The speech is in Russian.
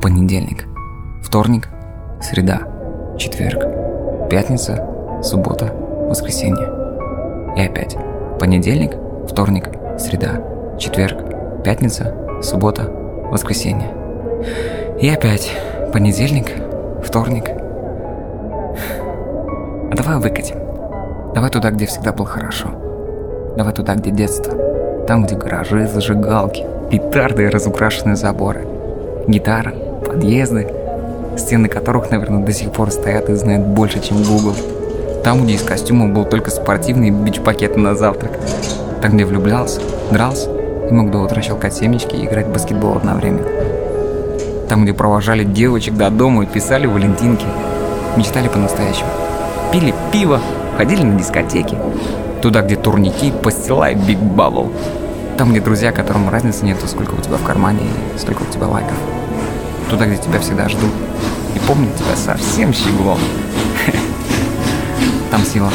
понедельник, вторник, среда, четверг, пятница, суббота, воскресенье. И опять понедельник, вторник, среда, четверг, пятница, суббота, воскресенье. И опять понедельник, вторник. А давай выкатим. Давай туда, где всегда было хорошо. Давай туда, где детство. Там, где гаражи, зажигалки, петарды и разукрашенные заборы. Гитара, подъезды, стены которых, наверное, до сих пор стоят и знают больше, чем Google. Там, где из костюма был только спортивный бич-пакет на завтрак. Там, где влюблялся, дрался и мог до утра щелкать семечки и играть в баскетбол одновременно. Там, где провожали девочек до дома и писали валентинки. Мечтали по-настоящему. Пили пиво, ходили на дискотеки. Туда, где турники, постила и биг бабл. Там, где друзья, которым разницы нету, сколько у тебя в кармане и сколько у тебя лайков. Туда, где тебя всегда ждут. И помнят тебя совсем щеглом. Там сила